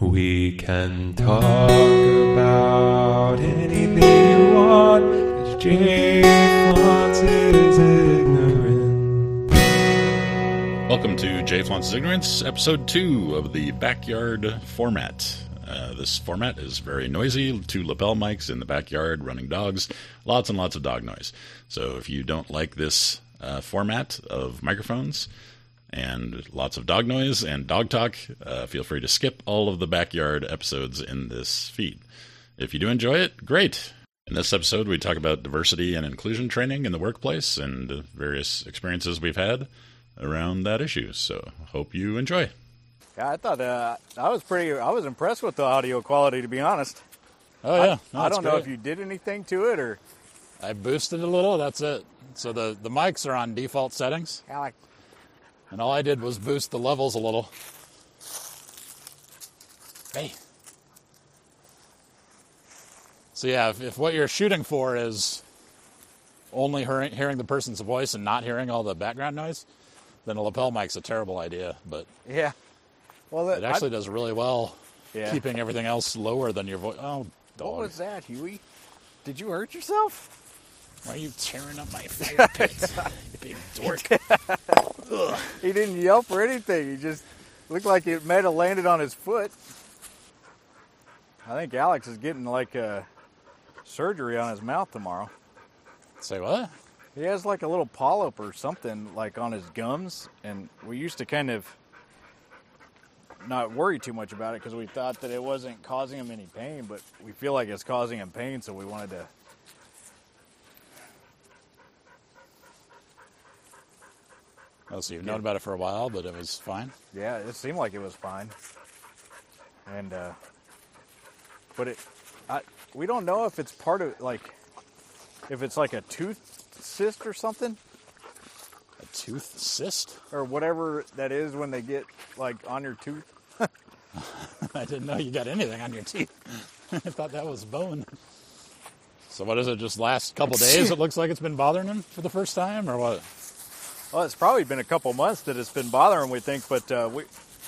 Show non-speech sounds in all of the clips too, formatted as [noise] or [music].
We can talk about anything you want. It's Jay Fonz's ignorant. Welcome to Jay Flounce's Ignorance, episode two of the backyard format. Uh, this format is very noisy. Two lapel mics in the backyard, running dogs, lots and lots of dog noise. So if you don't like this uh, format of microphones and lots of dog noise and dog talk, uh, feel free to skip all of the backyard episodes in this feed. If you do enjoy it, great. In this episode, we talk about diversity and inclusion training in the workplace and uh, various experiences we've had around that issue. So, hope you enjoy. Yeah, I thought uh, I was pretty. I was impressed with the audio quality, to be honest. Oh I, yeah, No, I it's don't know if you did anything to it or. I boosted a little. That's it. So the the mics are on default settings, Alec, and all I did was boost the levels a little. Hey. So yeah, if, if what you're shooting for is only hearing, hearing the person's voice and not hearing all the background noise, then a lapel mic's a terrible idea. But Yeah. Well, that, it actually does really well, Yeah. keeping everything else lower than your voice. Oh, dog! what was that, Huey? Did you hurt yourself? Why are you tearing up my [laughs] fire pit, you big dork? [laughs] He didn't yelp or anything. He just looked like it might have landed on his foot. I think Alex is getting like a surgery on his mouth tomorrow. Say what? He has like a little polyp or something like on his gums, and we used to kind of not worry too much about it because we thought that it wasn't causing him any pain, but we feel like it's causing him pain, so we wanted to. Oh, so you've known about it for a while, but it was fine. Yeah, it seemed like it was fine, and uh, but it, I, we don't know if it's part of like, if it's like a tooth cyst or something, A tooth cyst? or whatever that is when they get like on your tooth. [laughs] [laughs] I didn't know you got anything on your teeth. [laughs] I thought that was bone. So what is it? Just last couple days? It looks like it's been bothering him for the first time, or what? Well, it's probably been a couple months that it's been bothering we think, but uh, we,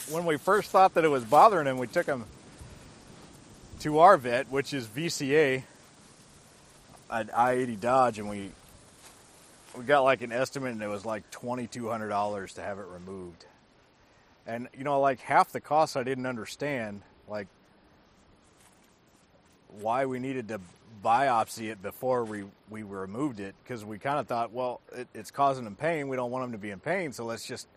when we first thought that it was bothering him, we took him to our vet, which is VCA at I-80 Dodge, and we we got like an estimate, and it was like $2,200 to have it removed. And, you know, like half the cost, I didn't understand, like why we needed to biopsy it before we, we removed it because we kind of thought, well, it, it's causing him pain. We don't want him to be in pain, so let's just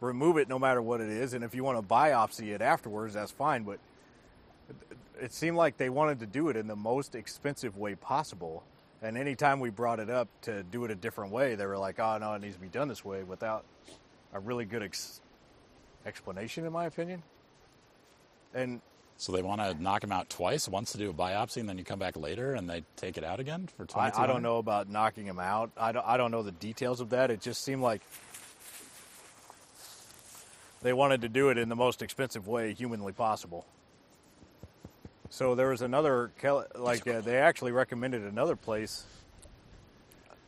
remove it no matter what it is. And if you want to biopsy it afterwards, that's fine. But it, it seemed like they wanted to do it in the most expensive way possible. And anytime we brought it up to do it a different way, they were like, oh, no, it needs to be done this way without a really good ex- explanation, in my opinion. And So they want to knock him out twice, once to do a biopsy, and then you come back later and they take it out again for I, 22 I don't know about knocking him out. I don't, I don't know the details of that. It just seemed like they wanted to do it in the most expensive way humanly possible. So there was another, like, uh, they actually recommended another place,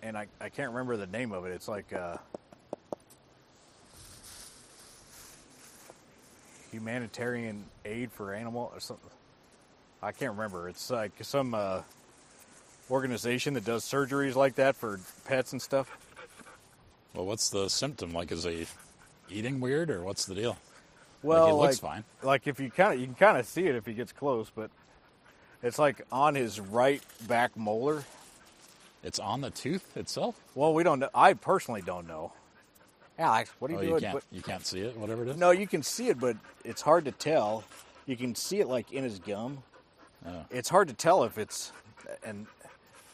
and I, I can't remember the name of it. It's like uh, Humanitarian Aid for Animal or something. I can't remember. It's like some uh, organization that does surgeries like that for pets and stuff. Well, what's the symptom? Like, is he eating weird, or what's the deal? Well, he looks like, fine. Like if you kind of you can kind of see it if he gets close, but it's like on his right back molar. It's on the tooth itself? Well, we don't know. I personally don't know. Alex, what are you oh, doing? you can't, But- you can't see it, whatever it is? no, you can see it, but it's hard to tell. You can see it like in his gum. Oh. It's hard to tell if it's and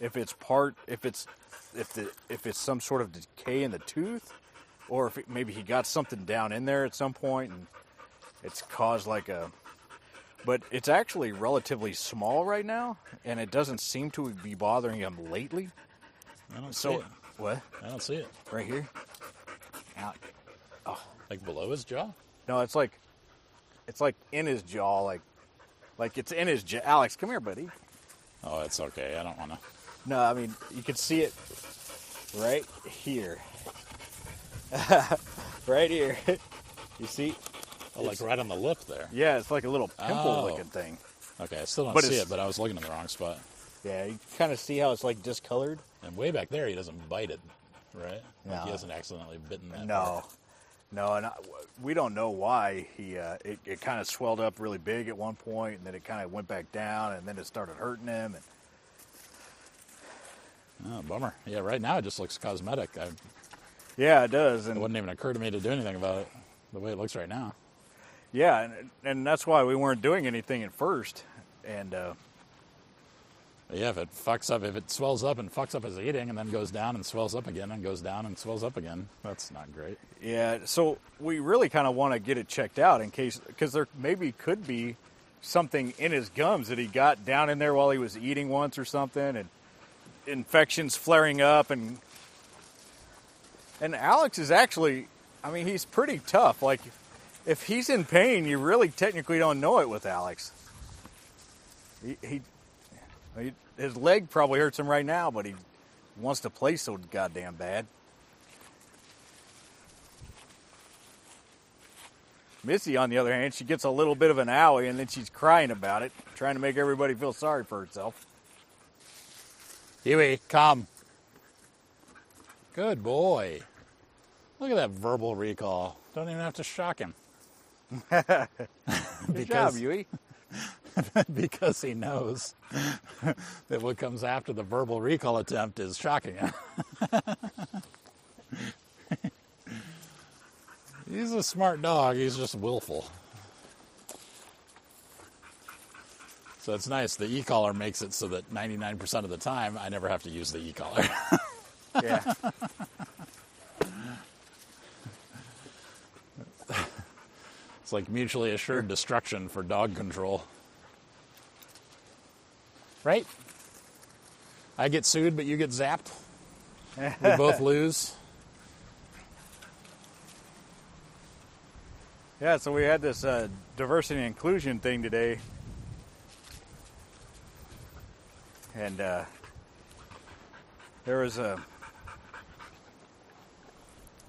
if it's part if it's if the if it's some sort of decay in the tooth, or if it, maybe he got something down in there at some point and it's caused like a. But it's actually relatively small right now, and it doesn't seem to be bothering him lately. I don't see it. what? I don't see it. Right here? Like below his jaw? No, it's like it's like in his jaw, like like it's in his jaw. Alex, come here, buddy. Oh, it's okay. I don't want to. No, I mean you can see it right here. [laughs] right here. [laughs] You see? Oh, like right on the lip there. Yeah, it's like a little Oh. pimple-looking thing. Okay, I still don't But see it, but I was looking in the wrong spot. Yeah, you kind of see how it's like discolored. And way back there, he doesn't bite it, right? Like No. he hasn't accidentally bitten that. No, part. No, and I, we don't know why he. Uh, it it kind of swelled up really big at one point, and then it kind of went back down, and then it started hurting him. And Oh, bummer. Yeah, right now it just looks cosmetic. I, yeah, it does. And wouldn't even occur to me to do anything about it the way it looks right now. yeah, and and that's why we weren't doing anything at first. And uh, yeah, if it fucks up, if it swells up and fucks up his eating and then goes down and swells up again and goes down and swells up again, that's not great. yeah, so we really kind of want to get it checked out in case because there maybe could be something in his gums that he got down in there while he was eating once or something, and infections flaring up and and Alex is actually I mean he's pretty tough like if he's in pain you really technically don't know it with Alex he, he, his leg probably hurts him right now but he wants to play so goddamn bad Missy on the other hand she gets a little bit of an alley and then she's crying about it trying to make everybody feel sorry for herself Huey, come. Good boy. Look at that verbal recall. Don't even have to shock him. [laughs] [laughs] Good Because- job, Huey. [laughs] because he knows [laughs] that what comes after the verbal recall attempt is shocking him. [laughs] He's a smart dog. He's just willful. So it's nice. The e-collar makes it so that 99% of the time I never have to use the e-collar. Yeah. it's like mutually assured destruction for dog control. Right? I get sued, but you get zapped. We [laughs] both lose. Yeah, so we had this uh, diversity and inclusion thing today. And uh, there was a.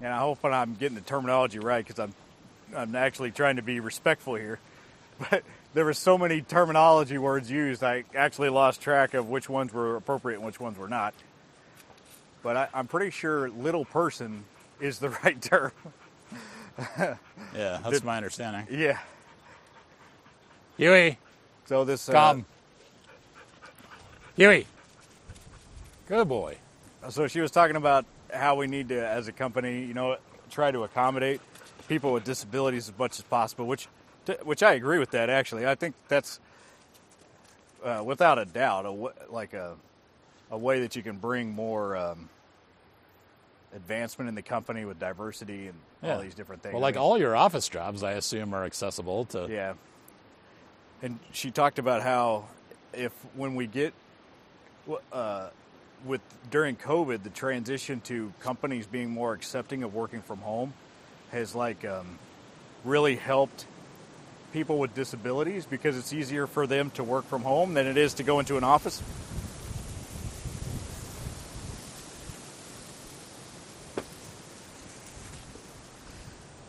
And I hope I'm getting the terminology right because I'm, I'm actually trying to be respectful here. [laughs] But there were so many terminology words used, I actually lost track of which ones were appropriate and which ones were not. But I, I'm pretty sure little person is the [laughs] right term. Yeah, that's my understanding. Yeah. Huey, So this. Uh, come. Huey. Good boy. So she was talking about how we need to, as a company, you know, try to accommodate people with disabilities as much as possible. Which, which I agree with that. Actually, I think that's uh, without a doubt a w- like a a way that you can bring more um, advancement in the company with diversity and all these different things. Well, I like mean- all your office jobs, I assume are accessible to. Yeah. And she talked about how if when we get uh, with during COVID, the transition to companies being more accepting of working from home has like um, really helped people with disabilities because it's easier for them to work from home than it is to go into an office.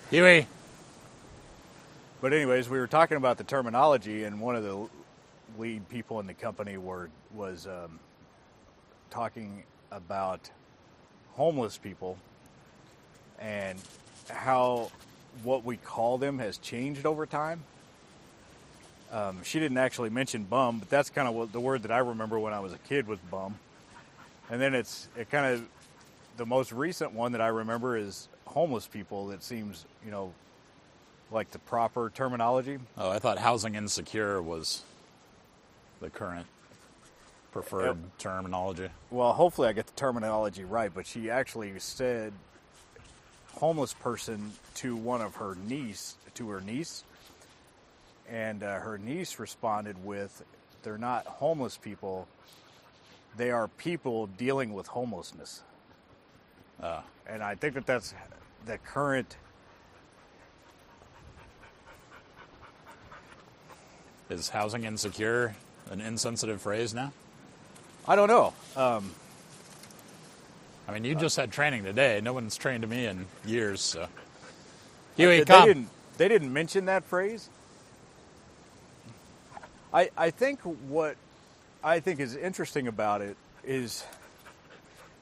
Huey. But anyways, we were talking about the terminology, and one of the lead people in the company were was um, talking about homeless people and how what we call them has changed over time. Um, she didn't actually mention bum, but that's kind of what the word that I remember when I was a kid was bum. And then it's it kind of the most recent one that I remember is homeless people. That seems you know like the proper terminology. Oh, I thought housing insecure was the current preferred terminology. Well, hopefully I get the terminology right, but she actually said homeless person to one of her niece, to her niece, and uh, her niece responded with, "They're not homeless people; they are people dealing with homelessness." Uh, And I think that that's the current. is housing insecure an insensitive phrase now? I don't know. Um, I mean, you just had training today. No one's trained me in years, so. Huey, they come. didn't. they didn't mention that phrase. I I think what I think is interesting about it is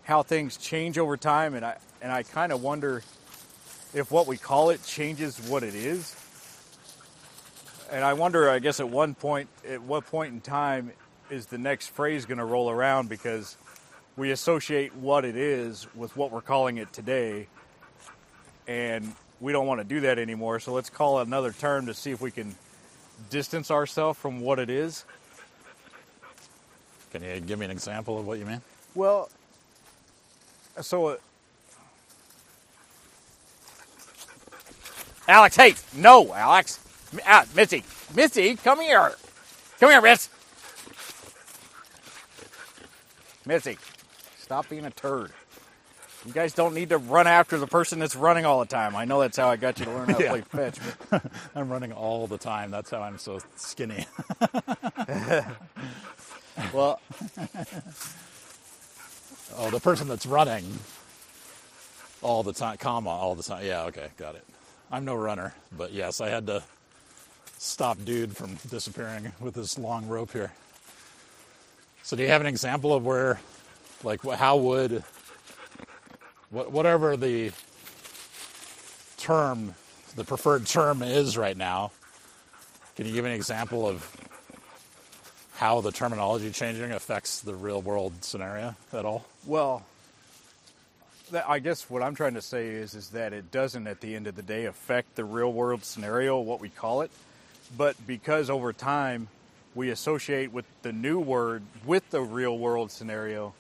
how things change over time, and I and I kind of wonder if what we call it changes what it is. And I wonder, I guess, at one point, at what point in time is the next phrase going to roll around because we associate what it is with what we're calling it today, and we don't want to do that anymore. So let's call it another term to see if we can distance ourselves from what it is. Can you give me an example of what you mean? Well, so uh, Alex, hey, no, Alex, ah, Missy, Missy, come here, come here, Miss, Missy, stop being a turd. You guys don't need to run after the person that's running all the time. I know that's how I got you to learn how to Yeah. play fetch. but- [laughs] I'm running all the time. That's how I'm so skinny. [laughs] Well, [laughs] oh, the person that's running all the time, comma, all the time. Yeah, okay, got it. I'm no runner, but yes, I had to stop dude from disappearing with this long rope here. So, do you have an example of where, like, how would, whatever the term, the preferred term is right now, can you give an example of how the terminology changing affects the real world scenario at all? Well, I guess what I'm trying to say is is that it doesn't at the end of the day affect the real world scenario, what we call it, but because over time we associate with the new word with the real world scenario,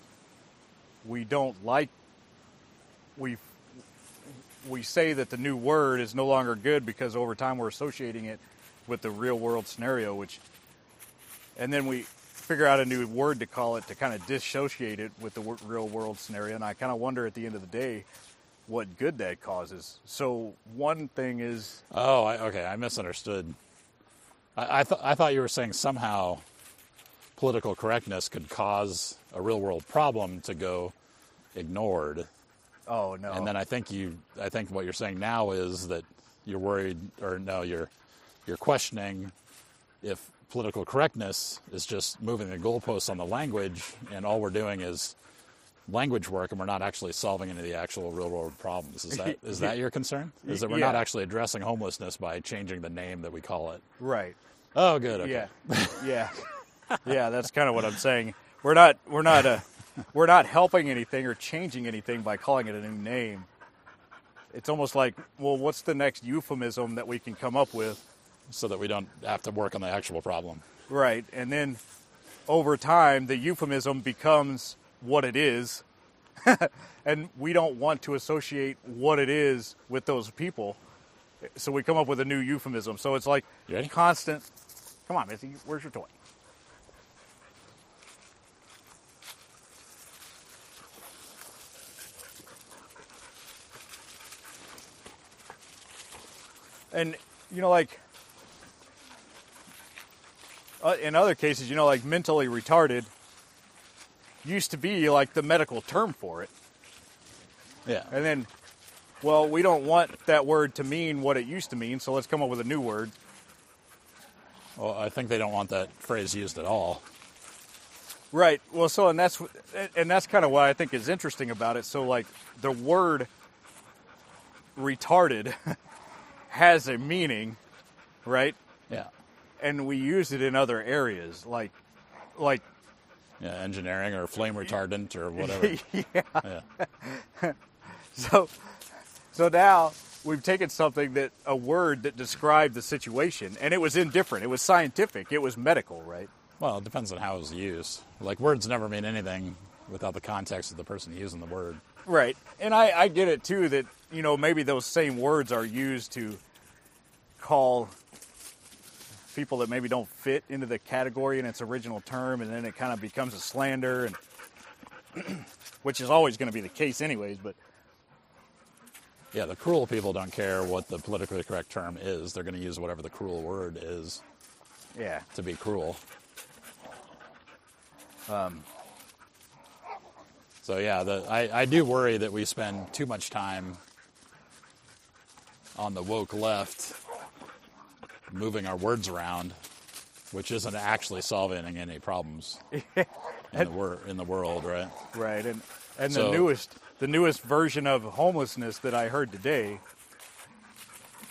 we don't like we we say that the new word is no longer good because over time we're associating it with the real world scenario, which and then we figure out a new word to call it to kind of dissociate it with the real world scenario. And I kind of wonder at the end of the day what good that causes. So one thing is, Oh, I, okay. I misunderstood. I, I, th- I thought you were saying somehow political correctness could cause a real world problem to go ignored. oh no, And then I think you, I think what you're saying now is that you're worried, or no, you're, you're questioning if political correctness is just moving the goalposts on the language, and all we're doing is language work, and we're not actually solving any of the actual real world problems. Is that is that your concern? Is that we're not actually addressing homelessness by changing the name that we call it? right? Oh, good. Okay. Yeah, [laughs] yeah, yeah. That's kind of what I'm saying. We're not, we're not, uh, we're not helping anything or changing anything by calling it a new name. It's almost like, well, what's the next euphemism that we can come up with? So that we don't have to work on the actual problem. Right. And then over time, the euphemism becomes what it is. [laughs] and we don't want to associate what it is with those people. So we come up with a new euphemism. So it's like constant. Come on, Missy, where's your toy? And, you know, like, uh, in other cases, you know, like mentally retarded used to be like the medical term for it. Yeah. And then, well, we don't want that word to mean what it used to mean, so let's come up with a new word. Well, I think they don't want that phrase used at all. Right. Well, so and that's and that's kind of what I think is interesting about it. So like the word retarded [laughs] has a meaning, right? Yeah. And we use it in other areas like like Yeah. Engineering or flame retardant or [laughs] whatever. yeah. [laughs] So, so now we've taken something that a word that described the situation, and it was indifferent. It was scientific. It was medical, right? Well, it depends on how it's used. Like words never mean anything without the context of the person using the word. Right. And I, I get it too that you know maybe those same words are used to call people that maybe don't fit into the category in its original term, and then it kind of becomes a slander, and [clears throat] which is always going to be the case, anyways. But Yeah, the cruel people don't care what the politically correct term is. They're going to use whatever the cruel word is yeah, to be cruel. Um, so yeah, the, I, I do worry that we spend too much time on the woke left moving our words around, which isn't actually solving any problems [laughs] in the wor- in the world, right? Right, and and So- the newest the newest version of homelessness that I heard today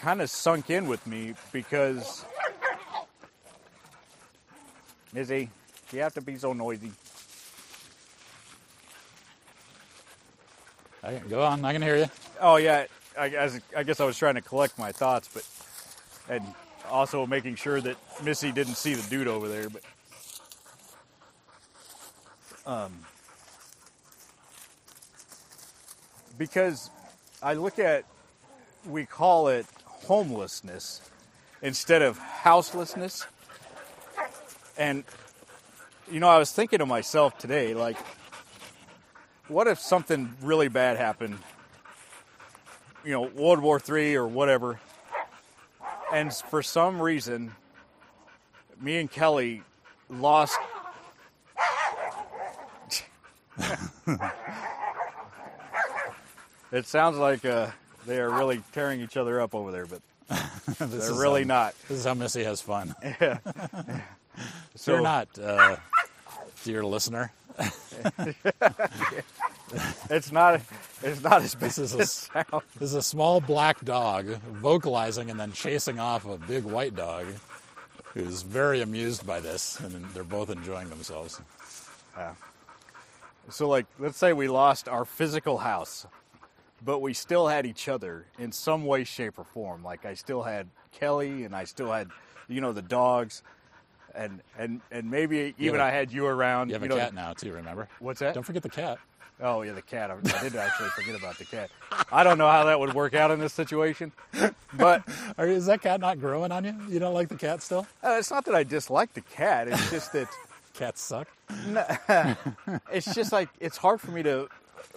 kind of sunk in with me because Izzy, you have to be so noisy. I can, go on. I can hear you. Oh yeah, I guess I guess I was trying to collect my thoughts, but and also making sure that Missy didn't see the dude over there. But um, because I look at we call it homelessness instead of houselessness, and you know I was thinking to myself today, like, what if something really bad happened you know, World War III or whatever. And for some reason, me and Kelly lost. [laughs] it sounds like uh, they are really tearing each other up over there, but [laughs] they're really how- not. This is how Missy has fun. [laughs] So You're not, uh, dear listener. [laughs] It's not. It's not as bad This is as a it s- sounds. This is a small black dog vocalizing and then chasing off a big white dog who's very amused by this, and they're both enjoying themselves. Yeah. So, like, let's say we lost our physical house, but we still had each other in some way, shape, or form. Like, I still had Kelly, and I still had, you know, the dogs, and and and maybe even a- I had you around. You have a know, cat now too. Remember? What's that? Don't forget the cat. Oh yeah, the cat. I, I did actually forget about the cat. I don't know how that would work out in this situation, but [laughs] Are, is that cat not growing on you? You don't like the cat still? uh, it's not that I dislike the cat. It's just that. [laughs] Cats suck. [laughs] it's just like it's hard for me to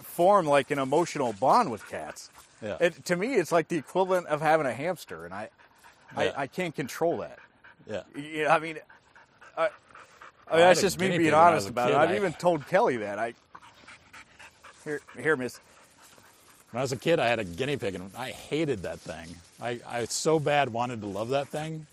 form like an emotional bond with cats. Yeah. It, to me, it's like the equivalent of having a hamster, and I, Yeah. I, I can't control that. Yeah. You know, I mean, I, I mean oh, that's just me being pig when I was honest about it. I've I- even told Kelly that. I here, here, Miss. When I was a kid, I had a guinea pig, and I hated that thing. I, I so bad wanted to love that thing,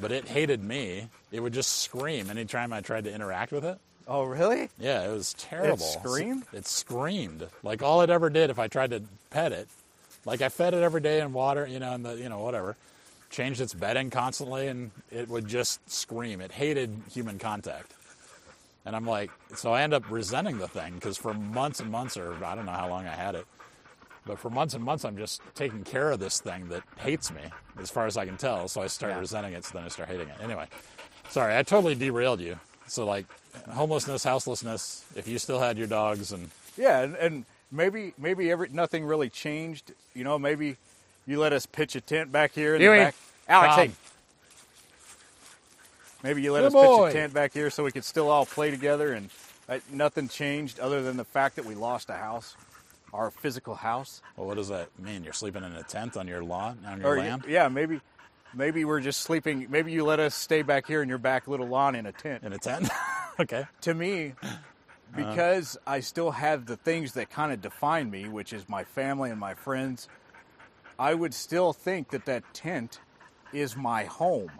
but it hated me. It would just scream anytime I tried to interact with it. Oh, really? Yeah, it was terrible. It screamed? It screamed. Like all it ever did if I tried to pet it. Like I fed it every day in water, you know, and the you know, whatever. Changed its bedding constantly and it would just scream. It hated human contact. And I'm like, so I end up resenting the thing because for months and months, or I don't know how long I had it, but for months and months, I'm just taking care of this thing that hates me, as far as I can tell. So I start Yeah. resenting it, so then I start hating it. Anyway, sorry, I totally derailed you. So like, homelessness, houselessness. If you still had your dogs, and Yeah, and, and maybe maybe every nothing really changed. You know, maybe you let us pitch a tent back here in Huey, the back. Alex, hey. Maybe you let Good us boy. pitch a tent back here so we could still all play together, and uh, nothing changed other than the fact that we lost a house, our physical house. well, what does that mean? You're sleeping in a tent on your lawn, on your Or land, yeah, maybe maybe we're just sleeping. Maybe you let us stay back here in your back little lawn in a tent. in a tent. [laughs] okay. to me, because I still have the things that kind of define me, which is my family and my friends, I would still think that that tent is my home.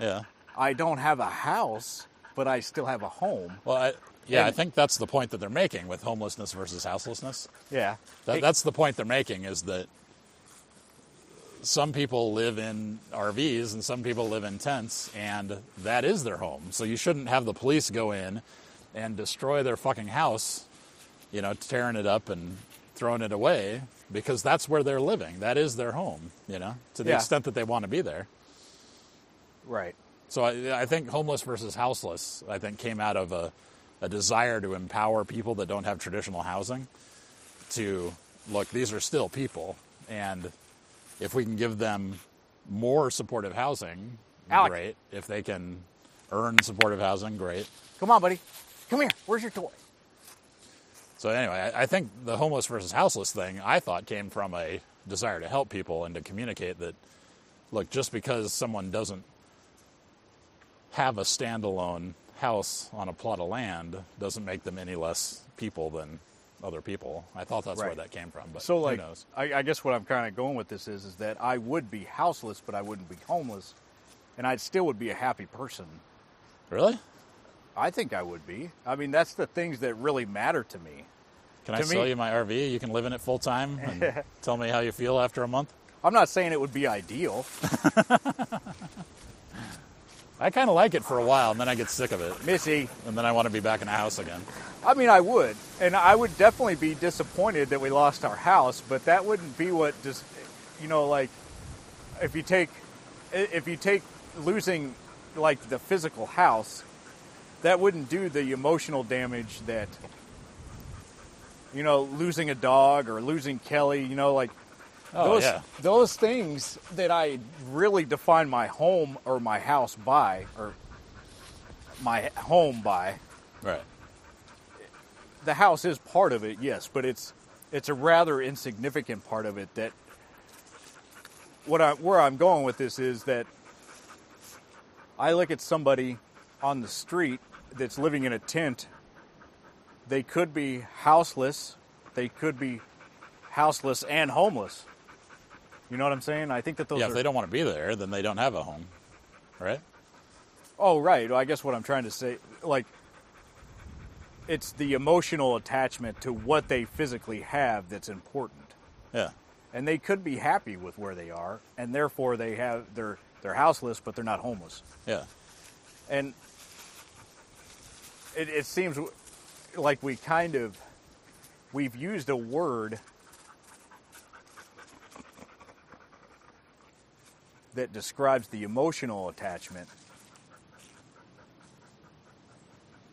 Yeah. I don't have a house, but I still have a home. Well, I, yeah, I think that's the point that they're making with homelessness versus houselessness. Yeah. That, that's the point they're making is that some people live in RVs and some people live in tents, and that is their home. So you shouldn't have the police go in and destroy their fucking house, you know, tearing it up and throwing it away because that's where they're living. That is their home, you know, to the Yeah. extent that they want to be there. right. So I, I think homeless versus houseless, I think, came out of a, a desire to empower people that don't have traditional housing to look, these are still people. And if we can give them more supportive housing, Alec. great. If they can earn supportive housing, great. Come on, buddy. Come here. Where's your toy? So anyway, I, I think the homeless versus houseless thing I thought came from a desire to help people and to communicate that, look, just because someone doesn't have a standalone house on a plot of land doesn't make them any less people than other people. I thought that's where that came from, but So, who like, knows? I, I guess what I'm kind of going with this is, is that I would be houseless, but I wouldn't be homeless and I still would be a happy person. Really? I think I would be. I mean, that's the things that really matter to me. Can I To sell you my RV? You can live in it full time and [laughs] tell me how you feel after a month. I'm not saying it would be ideal. [laughs] I kind of like it for a while, and then I get sick of it, Missy, and then I want to be back in a house again. I mean, I would, and I would definitely be disappointed that we lost our house. But that wouldn't be what just, you know, like if you take if you take losing like the physical house, that wouldn't do the emotional damage that you know losing a dog or losing Kelly. You know, like Oh those yeah, those things that I really define my home or my house by, or my home by right. the house is part of it, yes, but it's it's a rather insignificant part of it. That what I where I'm going with this is that I look at somebody on the street that's living in a tent. They could be houseless. They could be houseless and homeless. You know what I'm saying? I think that those Yeah, are. if they don't want to be there, then they don't have a home, right? Oh, right. Well, I guess what I'm trying to say, like, it's the emotional attachment to what they physically have that's important. Yeah, And they could be happy with where they are, and therefore they have they're they're houseless, but they're not homeless. yeah, And it, it seems like we kind of we've used a word that describes the emotional attachment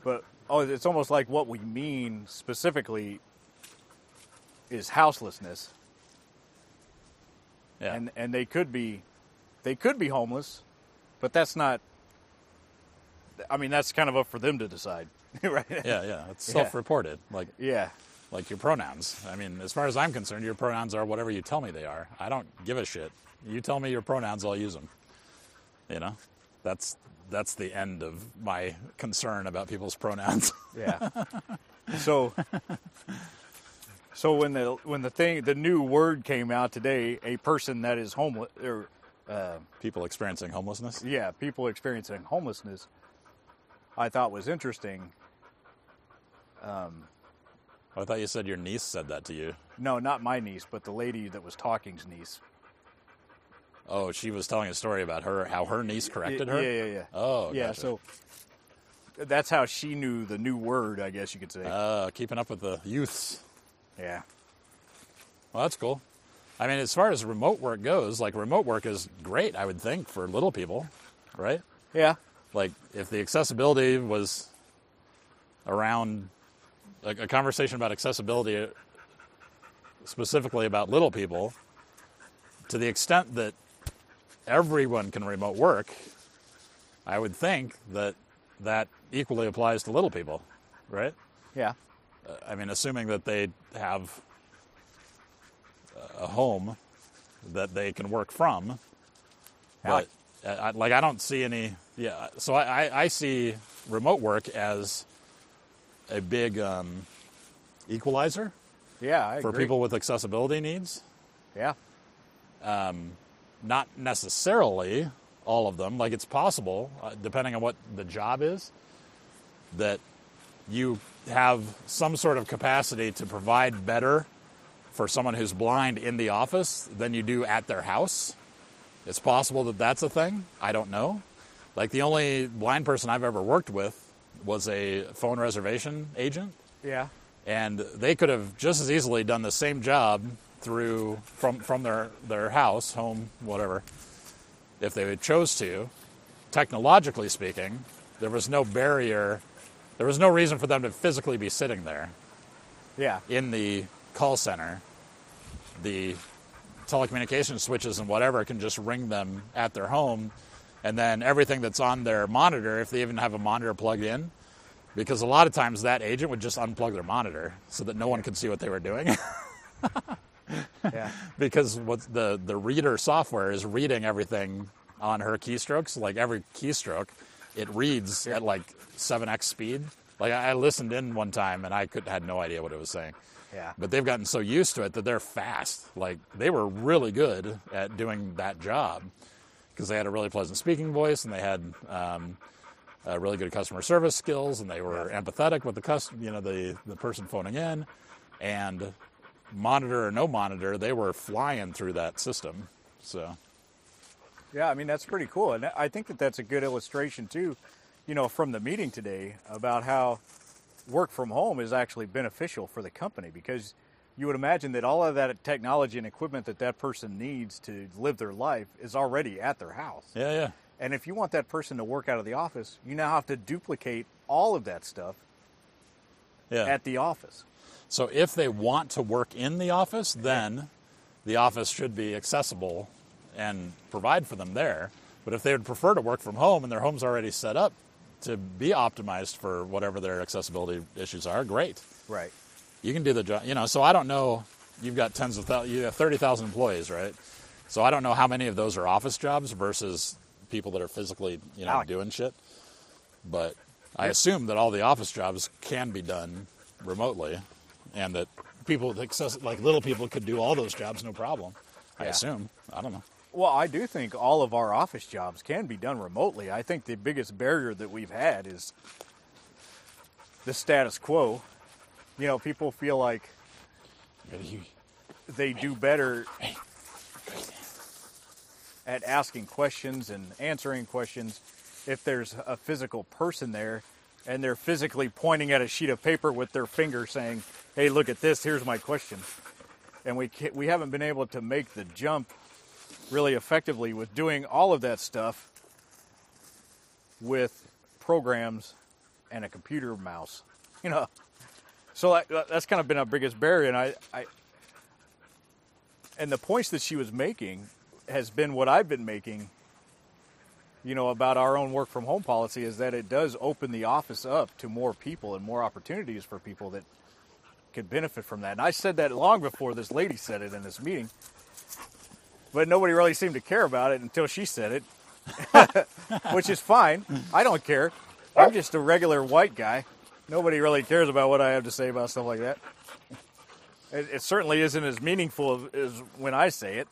but oh it's almost like what we mean specifically is houselessness yeah. and and they could be they could be homeless but that's not i mean that's kind of up for them to decide [laughs] right yeah, yeah. It's Yeah. self-reported, like yeah like your pronouns. I mean, as far as I'm concerned, your pronouns are whatever you tell me they are. I don't give a shit. You tell me your pronouns, I'll use them. You know, that's that's the end of my concern about people's pronouns. [laughs] Yeah. so so when the when the thing the new word came out today, a person that is homeless or uh, People experiencing homelessness. yeah, people experiencing homelessness, I thought was interesting. I thought you said your niece said that to you. No, not my niece, but the lady that was talking's niece. Oh, she was telling a story about her how her niece corrected her. Yeah, yeah, yeah. Oh, yeah. gotcha. So that's how she knew the new word, I guess you could say. Uh, keeping up with the youths. yeah. Well, that's cool. I mean, as far as remote work goes, like remote work is great, I would think, for little people, right? Yeah. Like if the accessibility was around a, a conversation about accessibility specifically about little people, to the extent that everyone can remote work, I would think that that equally applies to little people, right? Yeah. I mean, assuming that they have a home that they can work from. But uh, I, like, I don't see any. Yeah, so I, I, I see remote work as a big um, equalizer Yeah. I for agree. people with accessibility needs. Yeah. Not necessarily all of them. Like, it's possible, uh, depending on what the job is, that you have some sort of capacity to provide better for someone who's blind in the office than you do at their house. It's possible that that's a thing. I don't know. Like the only blind person I've ever worked with was a phone reservation agent, Yeah. and they could have just as easily done the same job through from from their their house, home, whatever, if they chose to. Technologically speaking, there was no barrier. There was no reason for them to physically be sitting there Yeah. in the call center, the telecommunication switches and whatever can just ring them at their home, and then everything that's on their monitor, if they even have a monitor plugged in, because a lot of times that agent would just unplug their monitor so that no one could see what they were doing. [laughs] Yeah. because what the the reader software is reading everything on her keystrokes, like every keystroke, it reads at like seven x speed. Like I I listened in one time and I could had no idea what it was saying. Yeah. But they've gotten so used to it that they're fast. Like they were really good at doing that job because they had a really pleasant speaking voice and they had um, uh, really good customer service skills and they were empathetic with the cus- you know the the person phoning in. And monitor or no monitor they were flying through that system so. Yeah, I mean that's pretty cool, and I think that that's a good illustration too, you know, from the meeting today about how work from home is actually beneficial for the company because you would imagine that all of that technology and equipment that that person needs to live their life is already at their house. yeah yeah And if you want that person to work out of the office, you now have to duplicate all of that stuff yeah at the office. So if they want to work in the office, then the office should be accessible and provide for them there. But if they would prefer to work from home and their home's already set up to be optimized for whatever their accessibility issues are, great. Right. You can do the job. You know, so I don't know. You've got tens of thousands. You have thirty thousand employees, right? So I don't know how many of those are office jobs versus people that are physically, you know, Alec. doing shit. But I assume that all the office jobs can be done remotely, and that people, with access, like little people, could do all those jobs no problem. I Yeah. assume. I don't know. Well, I do think all of our office jobs can be done remotely. I think the biggest barrier that we've had is the status quo. You know, people feel like they do better at asking questions and answering questions if there's a physical person there and they're physically pointing at a sheet of paper with their finger saying, "Hey, look at this. Here's my question." And we we haven't been able to make the jump really effectively with doing all of that stuff with programs and a computer mouse. You know, so that, that's kind of been our biggest barrier. And I, I, and the points that she was making has been what I've been making. You know, about our own work from home policy is that it does open the office up to more people and more opportunities for people that could benefit from that. And I said that long before this lady said it in this meeting, but nobody really seemed to care about it until she said it, [laughs] which is fine. I don't care. I'm just a regular white guy. Nobody really cares about what I have to say about stuff like that. It, it certainly isn't as meaningful as when I say it,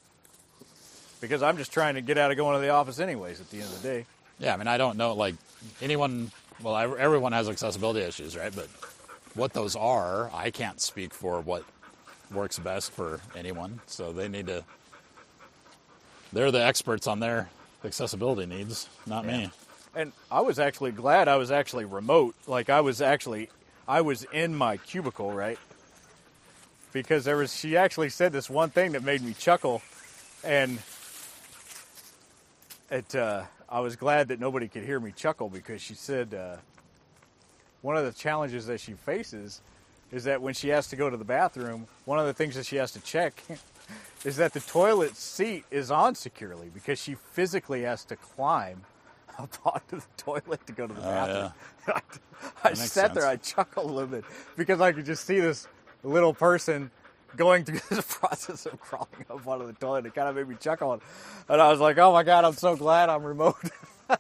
because I'm just trying to get out of going to the office anyways. At the end of the day, Yeah, I mean, I don't know, like, anyone, well, I, everyone has accessibility issues, right? But what those are, I can't speak for what works best for anyone. So they need to, they're the experts on their accessibility needs, not me. And I was actually glad I was actually remote. Like I was actually, I was in my cubicle, right? Because there was, she actually said this one thing that made me chuckle, and it, uh, I was glad that nobody could hear me chuckle because she said uh, one of the challenges that she faces is that when she has to go to the bathroom, one of the things that she has to check [laughs] is that the toilet seat is on securely because she physically has to climb onto the toilet to go to the oh, bathroom. [laughs] I, I makes sat there, I chuckled a little bit because I could just see this little person going through [laughs] this process of crawling up onto the toilet. It kind of made me chuckle. And I was like, oh my God, I'm so glad I'm remote. [laughs]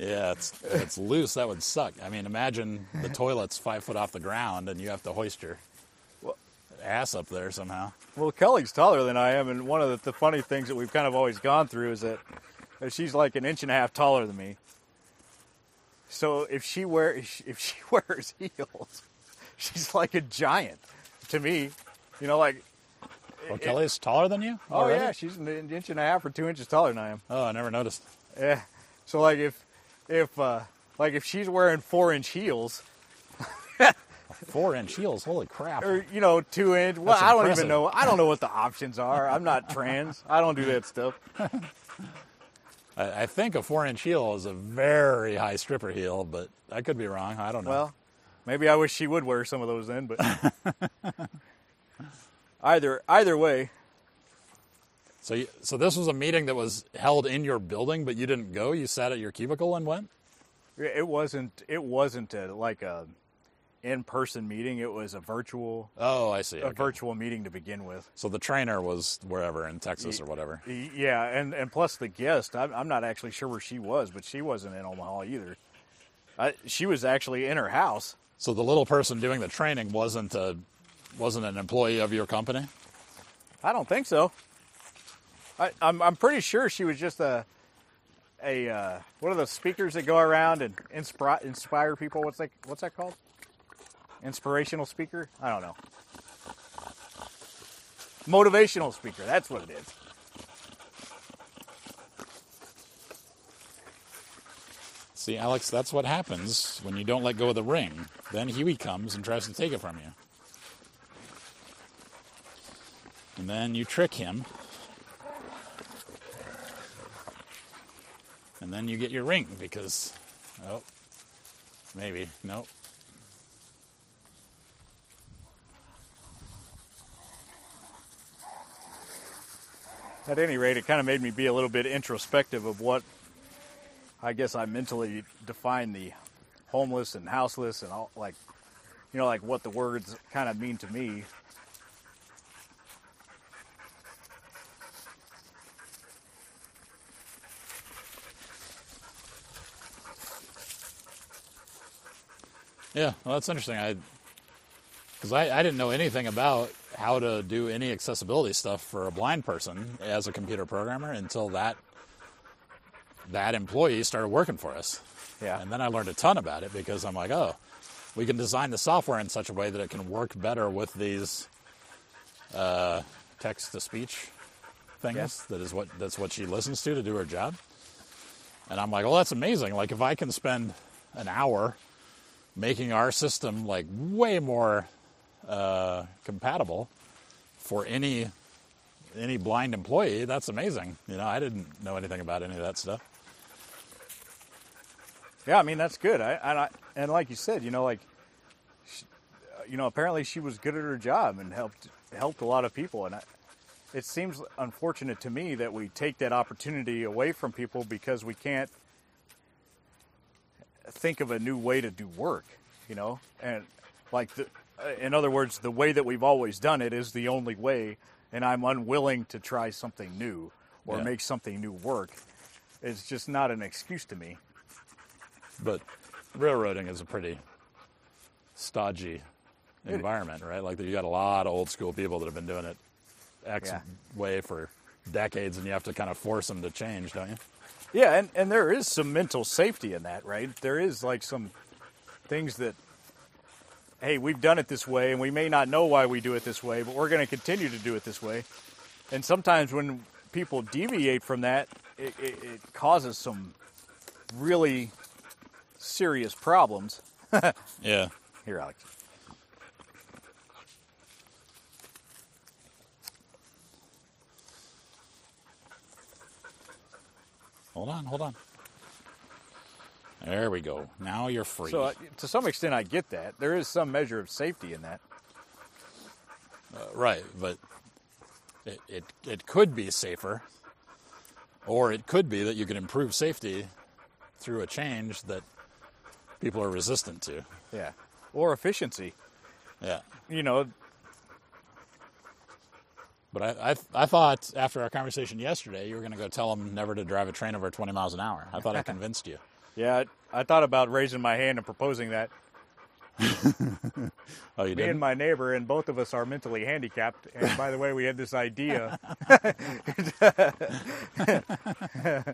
Yeah, it's it's loose. That would suck. I mean, imagine the toilet's five foot off the ground and you have to hoist your ass up there somehow. Well, Kelly's taller than I am, and one of the, the funny things that we've kind of always gone through is that she's like an inch and a half taller than me. So if she wear if she [laughs] wears heels, she's like a giant to me. You know, like Well, Kelly's taller than you? oh already? yeah, she's an inch and a half or two inches taller than I am. Oh, I never noticed. Yeah. So like if if uh, like if she's wearing four inch heels [laughs] Four inch heels. Holy crap. or you know two inch, well That's I don't impressive. even know. I don't know what the options are. I'm not trans. I don't do that stuff. [laughs] I, I think a four inch heel is a very high stripper heel, but I could be wrong. I don't know. Well, maybe I wish she would wear some of those then, but [laughs] either either way, so, you, so this was a meeting that was held in your building, but you didn't go. You sat at your cubicle and went. it wasn't it wasn't a, like a in person meeting. It was a virtual Oh, I see. a Okay. virtual meeting to begin with. So the trainer was wherever in Texas or whatever. Yeah, and and plus the guest, I'm, I'm not actually sure where she was, but she wasn't in Omaha either. I, she was actually in her house. So the little person doing the training wasn't a wasn't an employee of your company. I don't think so. I, I'm I'm pretty sure she was just a a uh, one of those speakers that go around and inspire inspire people. What's that? What's that called? Inspirational speaker? I don't know. Motivational speaker. That's what it is. See, Alex, that's what happens when you don't let go of the ring. Then Huey comes and tries to take it from you. And then you trick him. And then you get your ring because, oh, maybe, nope. At any rate, it kind of made me be a little bit introspective of what I guess I mentally define the homeless and houseless and all like you know like what the words kind of mean to me. Yeah, well, that's interesting. I because I, I didn't know anything about how to do any accessibility stuff for a blind person as a computer programmer until that that employee started working for us. Yeah. And then I learned a ton about it because I'm like, oh, we can design the software in such a way that it can work better with these uh, text to speech things. Yes. That is what that's what she listens to to do her job. And I'm like, well, that's amazing. Like if I can spend an hour making our system like way more uh, compatible for any any blind employee, that's amazing. You know, I didn't know anything about any of that stuff. Yeah, I mean that's good. I and I and like you said, you know, like she, you know, apparently she was good at her job and helped helped a lot of people. And I, it seems unfortunate to me that we take that opportunity away from people because we can't think of a new way to do work. You know, and like the, Uh, in other words, the way that we've always done it is the only way, and I'm unwilling to try something new or Yeah. make something new work. It's just not an excuse to me. But railroading is a pretty stodgy environment, right? Like you got a lot of old school people that have been doing it X Yeah. way for decades, and you have to kind of force them to change, don't you? Yeah, and, and there is some mental safety in that, right? There is like some things that, hey, we've done it this way, and we may not know why we do it this way, but we're going to continue to do it this way. And sometimes when people deviate from that, it, it, it causes some really serious problems. [laughs] Yeah. Here, Alex. Hold on, hold on. There we go. Now you're free. So, uh, to some extent, I get that. There is some measure of safety in that. Uh, right, but it, it it could be safer, or it could be that you can improve safety through a change that people are resistant to. Yeah. Or efficiency. Yeah. You know, But I, I, I thought after our conversation yesterday, you were going to go tell them never to drive a train over 20 miles an hour. I thought I [laughs] convinced you. Yeah, I thought about raising my hand and proposing that. [laughs] Oh, you Me did? and my neighbor, and both of us are mentally handicapped. And by the way, we had this idea. [laughs]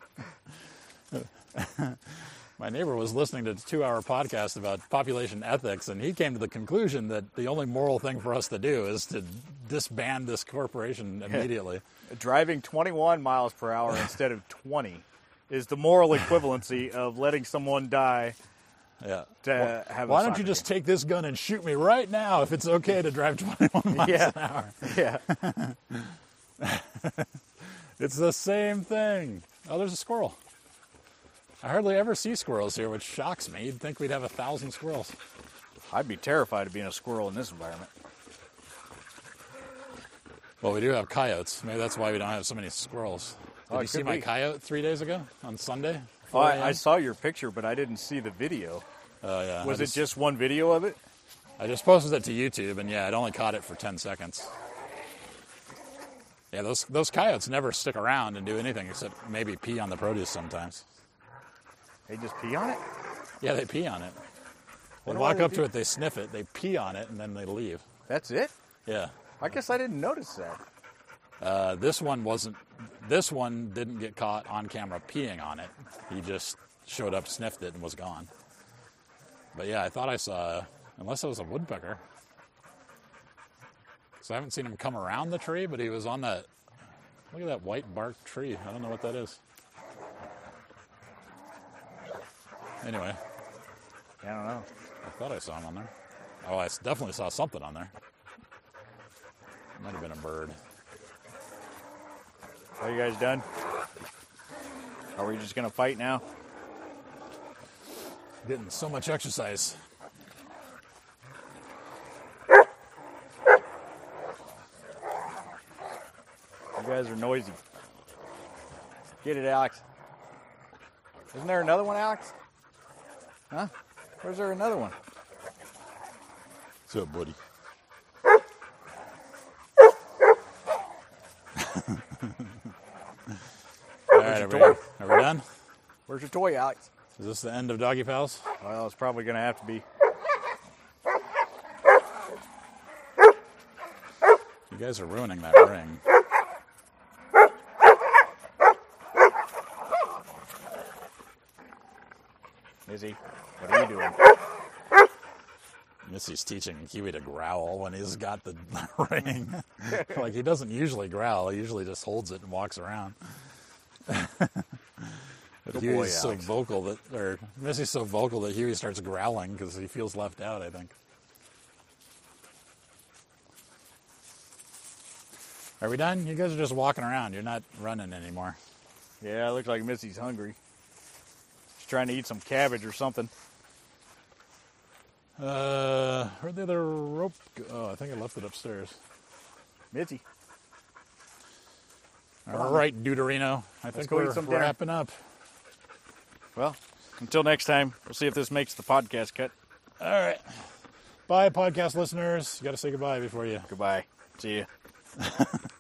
My neighbor was listening to a two-hour podcast about population ethics, and he came to the conclusion that the only moral thing for us to do is to disband this corporation [laughs] immediately. Driving 21 miles per hour instead of 20 is the moral equivalency [laughs] of letting someone die Yeah. to have. a Why don't you just game. take this gun and shoot me right now if it's okay to drive [laughs] 21 miles Yeah. an hour? [laughs] Yeah, It's the same thing. Oh, there's a squirrel. I hardly ever see squirrels here, which shocks me. You'd think we'd have a thousand squirrels. I'd be terrified of being a squirrel in this environment. Well, we do have coyotes. Maybe that's why we don't have so many squirrels. Did Oh, you see my be. coyote three days ago on Sunday? Oh, I, I saw your picture, but I didn't see the video. Oh, yeah. Was I it just one video of it? I just posted it to YouTube, and yeah, it only caught it for 10 seconds. Yeah, those those coyotes never stick around and do anything except maybe pee on the produce sometimes. They just pee on it. Yeah, they pee on it. They walk up do- to it, they sniff it, they pee on it, and then they leave. That's it. Yeah. I guess I didn't notice that. Uh, this one wasn't. This one didn't get caught on camera peeing on it. He just showed up, sniffed it, and was gone. But yeah, I thought I saw, unless it was a woodpecker. So I haven't seen him come around the tree, but he was on that. Look at that white bark tree. I don't know what that is. Anyway, I don't know. I thought I saw him on there. Oh, I definitely saw something on there. Might have been a bird. Are you guys done? Are we just gonna fight now? Getting so much exercise. You guys are noisy. Get it, Alex. Isn't there another one, Alex? Huh? Where's there another one? What's up, buddy? [laughs] All right, your are we, are we done? [laughs] Where's your toy, Alex? Is this the end of Doggy Pals? Well, it's probably gonna have to be. You guys are ruining that ring. Izzy, what are you doing? Missy's teaching Huey to growl when he's got the [laughs] ring. [laughs] like he doesn't usually growl; he usually just holds it and walks around. Good Huey's boy, so vocal that, or Missy's so vocal that Huey starts growling because he feels left out. I think. Are we done? You guys are just walking around. You're not running anymore. Yeah, it looks like Missy's hungry. She's trying to eat some cabbage or something. Uh, where'd the other rope go? Oh, I think I left it upstairs. Missy, All right, Deuterino. I think go eat we're, some we're wrapping up. Well, until next time, we'll see if this makes the podcast cut. All right. Bye, podcast listeners. You got to say goodbye before you. Goodbye. See you. [laughs]